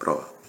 Pro.